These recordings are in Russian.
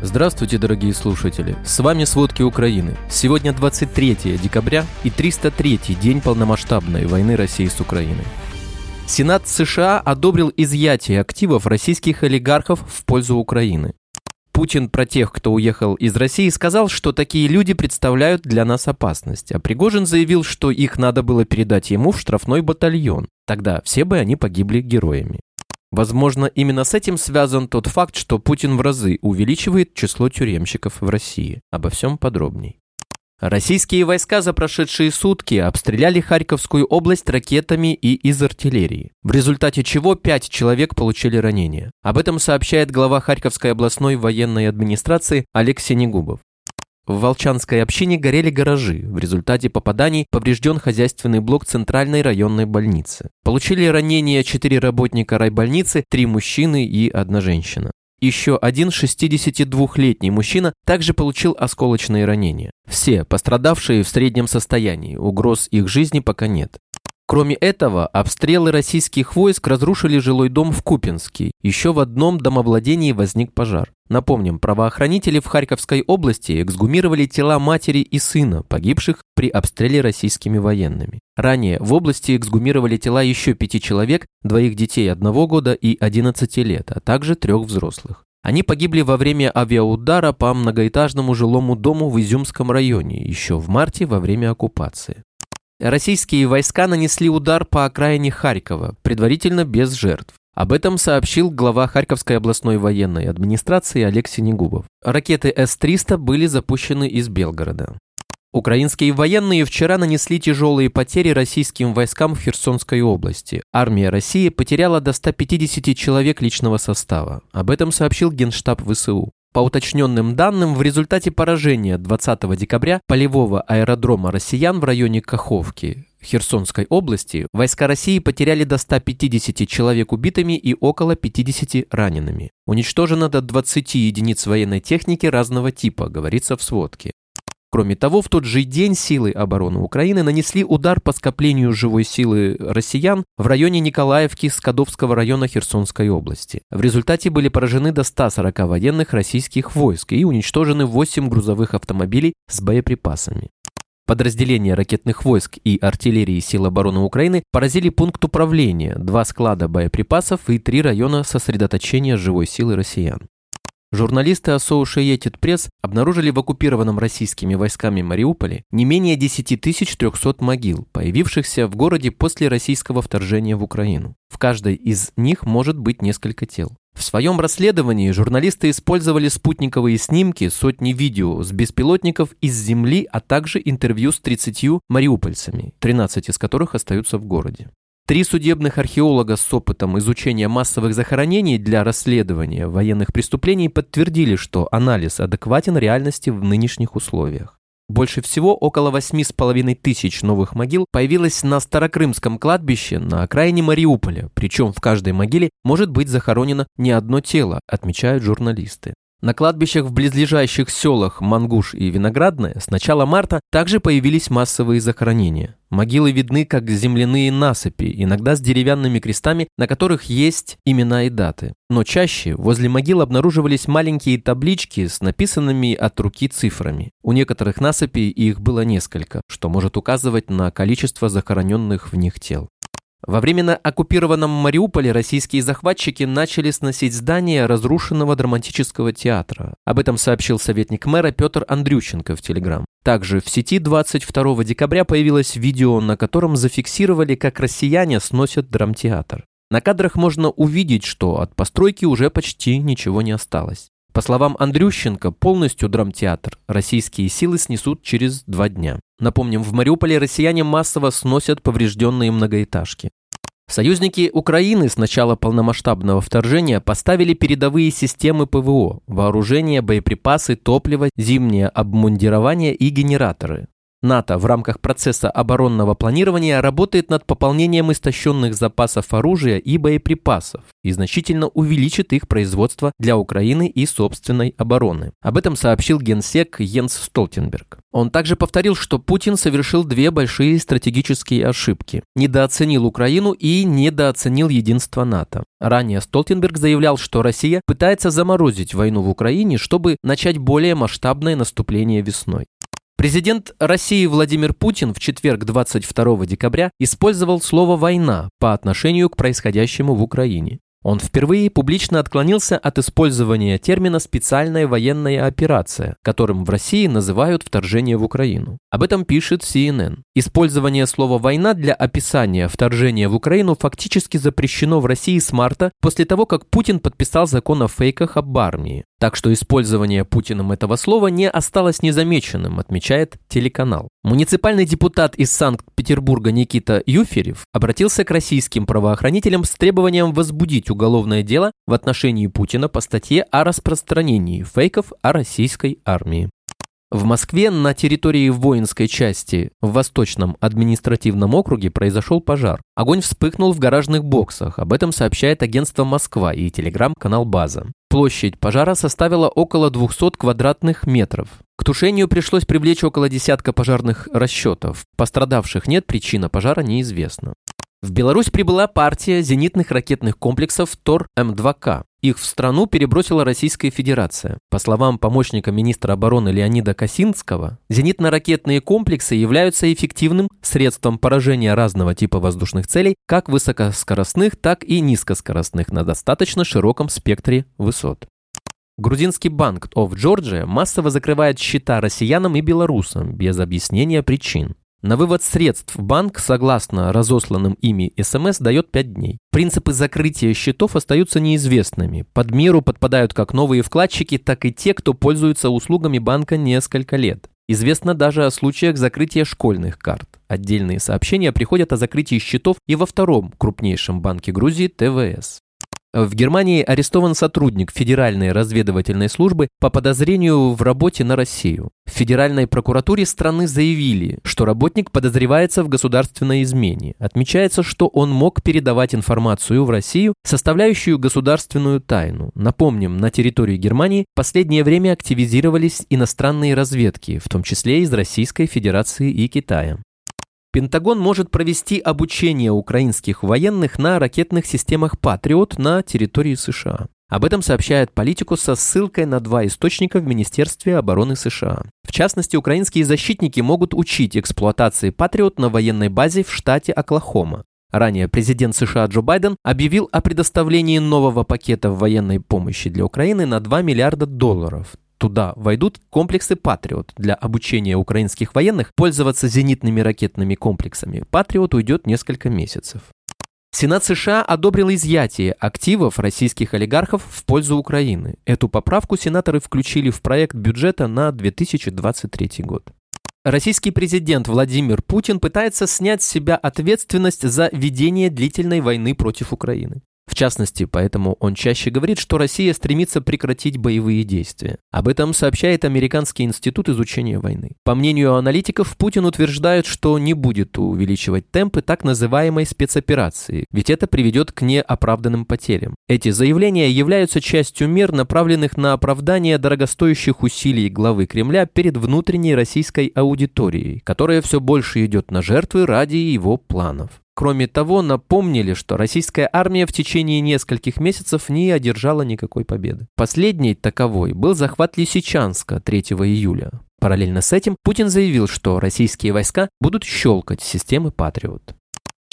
Здравствуйте, дорогие слушатели! С вами «Сводки Украины». Сегодня 23 декабря и 303 день полномасштабной войны России с Украиной. Сенат США одобрил изъятие активов российских олигархов в пользу Украины. Путин про тех, кто уехал из России, сказал, что такие люди представляют для нас опасность, а Пригожин заявил, что их надо было передать ему в штрафной батальон. Тогда все бы они погибли героями. Возможно, именно с этим связан тот факт, что Путин в разы увеличивает число тюремщиков в России. Обо всем подробней. Российские войска за прошедшие сутки обстреляли Харьковскую область ракетами и из артиллерии, в результате чего пять человек получили ранения. Об этом сообщает глава Харьковской областной военной администрации Олег Синегубов. В Волчанской общине горели гаражи. В результате попаданий поврежден хозяйственный блок Центральной районной больницы. Получили ранения четыре работника райбольницы, три мужчины и одна женщина. Еще один 62-летний мужчина также получил осколочные ранения. Все пострадавшие в среднем состоянии, угроз их жизни пока нет. Кроме этого, обстрелы российских войск разрушили жилой дом в Купинске. Еще в одном домовладении возник пожар. Напомним, правоохранители в Харьковской области эксгумировали тела матери и сына, погибших при обстреле российскими военными. Ранее в области эксгумировали тела еще пяти человек, двоих детей одного года и 11 лет, а также трех взрослых. Они погибли во время авиаудара по многоэтажному жилому дому в Изюмском районе еще в марте во время оккупации. Российские войска нанесли удар по окраине Харькова, предварительно без жертв. Об этом сообщил глава Харьковской областной военной администрации Олег Синегубов. Ракеты С-300 были запущены из Белгорода. Украинские военные вчера нанесли тяжелые потери российским войскам в Херсонской области. Армия России потеряла до 150 человек личного состава. Об этом сообщил Генштаб ВСУ. По уточненным данным, в результате поражения 20 декабря полевого аэродрома россиян в районе Каховки Херсонской области войска России потеряли до 150 человек убитыми и около 50 ранеными. Уничтожено до 20 единиц военной техники разного типа, говорится в сводке. Кроме того, в тот же день силы обороны Украины нанесли удар по скоплению живой силы россиян в районе Николаевки Скадовского района Херсонской области. В результате были поражены до 140 военных российских войск и уничтожены 8 грузовых автомобилей с боеприпасами. Подразделения ракетных войск и артиллерии сил обороны Украины поразили пункт управления, два склада боеприпасов и три района сосредоточения живой силы россиян. Журналисты Associated Press обнаружили в оккупированном российскими войсками Мариуполе не менее 10 300 могил, появившихся в городе после российского вторжения в Украину. В каждой из них может быть несколько тел. В своем расследовании журналисты использовали спутниковые снимки, сотни видео с беспилотников из земли, а также интервью с 30 мариупольцами, 13 из которых остаются в городе. Три судебных археолога с опытом изучения массовых захоронений для расследования военных преступлений подтвердили, что анализ адекватен реальности в нынешних условиях. Больше всего, около восьми с половиной тысяч новых могил появилось на Старокрымском кладбище на окраине Мариуполя, причем в каждой могиле может быть захоронено не одно тело, отмечают журналисты. На кладбищах в близлежащих селах Мангуш и Виноградное с начала марта также появились массовые захоронения. Могилы видны как земляные насыпи, иногда с деревянными крестами, на которых есть имена и даты. Но чаще возле могил обнаруживались маленькие таблички с написанными от руки цифрами. У некоторых насыпей их было несколько, что может указывать на количество захороненных в них тел. Во временно оккупированном Мариуполе российские захватчики начали сносить здание разрушенного драматического театра. Об этом сообщил советник мэра Петр Андрющенко в Телеграм. Также в сети 22 декабря появилось видео, на котором зафиксировали, как россияне сносят драмтеатр. На кадрах можно увидеть, что от постройки уже почти ничего не осталось. По словам Андрющенко, полностью драмтеатр российские силы снесут через два дня. Напомним, в Мариуполе россияне массово сносят поврежденные многоэтажки. Союзники Украины с начала полномасштабного вторжения поставили передовые системы ПВО, вооружение, боеприпасы, топливо, зимнее обмундирование и генераторы. НАТО в рамках процесса оборонного планирования работает над пополнением истощенных запасов оружия и боеприпасов и значительно увеличит их производство для Украины и собственной обороны. Об этом сообщил генсек Йенс Столтенберг. Он также повторил, что Путин совершил две большие стратегические ошибки. Недооценил Украину и недооценил единство НАТО. Ранее Столтенберг заявлял, что Россия пытается заморозить войну в Украине, чтобы начать более масштабное наступление весной. Президент России Владимир Путин в четверг 22 декабря использовал слово «война» по отношению к происходящему в Украине. Он впервые публично отклонился от использования термина «специальная военная операция», которым в России называют вторжение в Украину. Об этом пишет CNN. Использование слова «война» для описания вторжения в Украину фактически запрещено в России с марта после того, как Путин подписал закон о фейках об армии. Так что использование Путиным этого слова не осталось незамеченным, отмечает телеканал. Муниципальный депутат из Санкт-Петербурга Никита Юферев обратился к российским правоохранителям с требованием возбудить уголовное дело в отношении Путина по статье о распространении фейков о российской армии. В Москве на территории воинской части в Восточном административном округе произошел пожар. Огонь вспыхнул в гаражных боксах. Об этом сообщает агентство «Москва» и телеграм-канал «База». Площадь пожара составила около 200 квадратных метров. К тушению пришлось привлечь около десятка пожарных расчетов. Пострадавших нет, причина пожара неизвестна. В Беларусь прибыла партия зенитных ракетных комплексов ТОР-М2К. Их в страну перебросила Российская Федерация. По словам помощника министра обороны Леонида Косинского, зенитно-ракетные комплексы являются эффективным средством поражения разного типа воздушных целей, как высокоскоростных, так и низкоскоростных на достаточно широком спектре высот. Грузинский банк of Georgia массово закрывает счета россиянам и белорусам без объяснения причин. На вывод средств банк, согласно разосланным ими СМС, дает 5 дней. Принципы закрытия счетов остаются неизвестными. Под меру подпадают как новые вкладчики, так и те, кто пользуется услугами банка несколько лет. Известно даже о случаях закрытия школьных карт. Отдельные сообщения приходят о закрытии счетов и во втором крупнейшем банке Грузии ТВС. В Германии арестован сотрудник Федеральной разведывательной службы по подозрению в работе на Россию. В Федеральной прокуратуре страны заявили, что работник подозревается в государственной измене. Отмечается, что он мог передавать информацию в Россию, составляющую государственную тайну. Напомним, на территории Германии в последнее время активизировались иностранные разведки, в том числе из Российской Федерации и Китая. Пентагон может провести обучение украинских военных на ракетных системах «Патриот» на территории США. Об этом сообщает политику со ссылкой на два источника в Министерстве обороны США. В частности, украинские защитники могут учить эксплуатации «Патриот» на военной базе в штате Оклахома. Ранее президент США Джо Байден объявил о предоставлении нового пакета военной помощи для Украины на 2 миллиарда долларов. Туда войдут комплексы «Патриот». Для обучения украинских военных пользоваться зенитными ракетными комплексами «Патриот» уйдет несколько месяцев. Сенат США одобрил изъятие активов российских олигархов в пользу Украины. Эту поправку сенаторы включили в проект бюджета на 2023 год. Российский президент Владимир Путин пытается снять с себя ответственность за ведение длительной войны против Украины. В частности, поэтому он чаще говорит, что Россия стремится прекратить боевые действия. Об этом сообщает Американский институт изучения войны. По мнению аналитиков, Путин утверждает, что не будет увеличивать темпы так называемой спецоперации, ведь это приведет к неоправданным потерям. Эти заявления являются частью мер, направленных на оправдание дорогостоящих усилий главы Кремля перед внутренней российской аудиторией, которая все больше идет на жертвы ради его планов. Кроме того, напомнили, что российская армия в течение нескольких месяцев не одержала никакой победы. Последней таковой был захват Лисичанска 3 июля. Параллельно с этим Путин заявил, что российские войска будут щелкать системы «Патриот».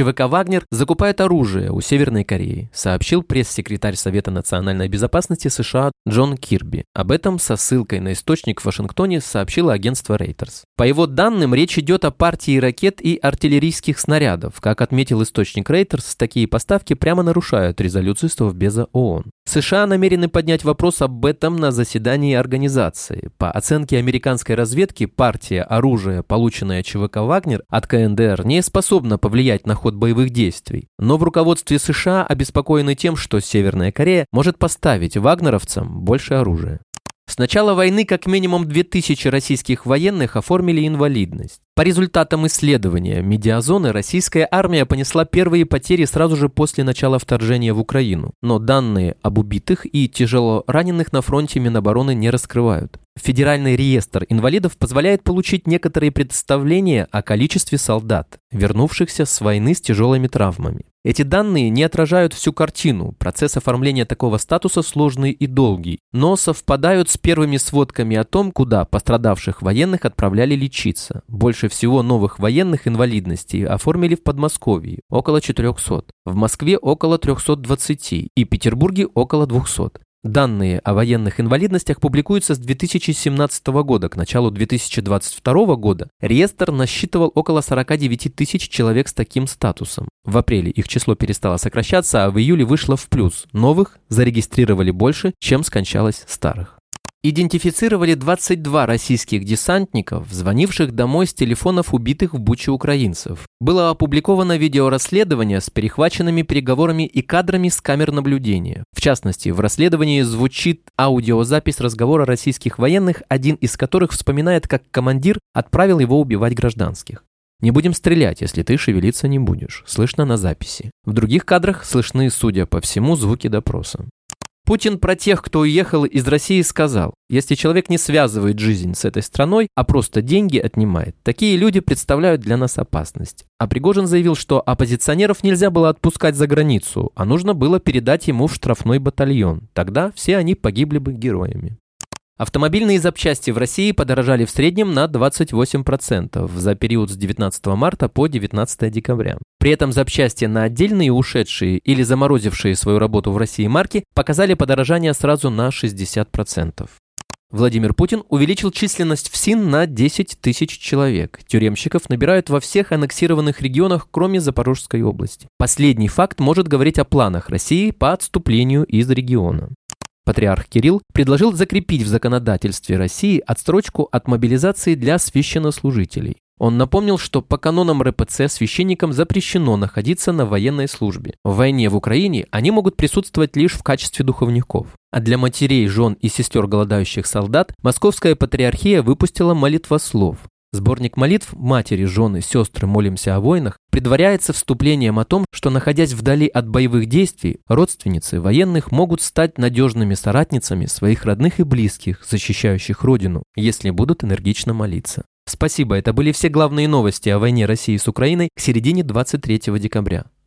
ЧВК «Вагнер» закупает оружие у Северной Кореи, сообщил пресс-секретарь Совета национальной безопасности США Джон Кирби. Об этом со ссылкой на источник в Вашингтоне сообщило агентство Reuters. По его данным, речь идет о партии ракет и артиллерийских снарядов. Как отметил источник Reuters, такие поставки прямо нарушают резолюцию Совбеза ООН. США намерены поднять вопрос об этом на заседании организации. По оценке американской разведки, партия оружия, полученная ЧВК «Вагнер» от КНДР, не способна повлиять на ход боевых действий. Но в руководстве США обеспокоены тем, что Северная Корея может поставить вагнеровцам больше оружия. С начала войны как минимум 2000 российских военных оформили инвалидность. По результатам исследования медиазоны российская армия понесла первые потери сразу же после начала вторжения в Украину, но данные об убитых и тяжело раненых на фронте Минобороны не раскрывают. Федеральный реестр инвалидов позволяет получить некоторые представления о количестве солдат, вернувшихся с войны с тяжелыми травмами. Эти данные не отражают всю картину, процесс оформления такого статуса сложный и долгий, но совпадают с первыми сводками о том, куда пострадавших военных отправляли лечиться. Больше всего новых военных инвалидностей оформили в Подмосковье – около 400, в Москве – около 320 и Петербурге – около 200. Данные о военных инвалидностях публикуются с 2017 года. К началу 2022 года реестр насчитывал около 49 тысяч человек с таким статусом. В апреле их число перестало сокращаться, а в июле вышло в плюс. Новых зарегистрировали больше, чем скончалось старых идентифицировали 22 российских десантников, звонивших домой с телефонов убитых в Буче украинцев. Было опубликовано видеорасследование с перехваченными переговорами и кадрами с камер наблюдения. В частности, в расследовании звучит аудиозапись разговора российских военных, один из которых вспоминает, как командир отправил его убивать гражданских. Не будем стрелять, если ты шевелиться не будешь. Слышно на записи. В других кадрах слышны, судя по всему, звуки допроса. Путин про тех, кто уехал из России, сказал, если человек не связывает жизнь с этой страной, а просто деньги отнимает, такие люди представляют для нас опасность. А Пригожин заявил, что оппозиционеров нельзя было отпускать за границу, а нужно было передать ему в штрафной батальон. Тогда все они погибли бы героями. Автомобильные запчасти в России подорожали в среднем на 28% за период с 19 марта по 19 декабря. При этом запчасти на отдельные ушедшие или заморозившие свою работу в России марки показали подорожание сразу на 60%. Владимир Путин увеличил численность в СИН на 10 тысяч человек. Тюремщиков набирают во всех аннексированных регионах, кроме Запорожской области. Последний факт может говорить о планах России по отступлению из региона. Патриарх Кирилл предложил закрепить в законодательстве России отстрочку от мобилизации для священнослужителей. Он напомнил, что по канонам РПЦ священникам запрещено находиться на военной службе. В войне в Украине они могут присутствовать лишь в качестве духовников. А для матерей, жен и сестер голодающих солдат Московская патриархия выпустила молитвослов. Сборник молитв «Матери, жены, сестры, молимся о войнах» предваряется вступлением о том, что, находясь вдали от боевых действий, родственницы военных могут стать надежными соратницами своих родных и близких, защищающих Родину, если будут энергично молиться. Спасибо, это были все главные новости о войне России с Украиной к середине 23 декабря.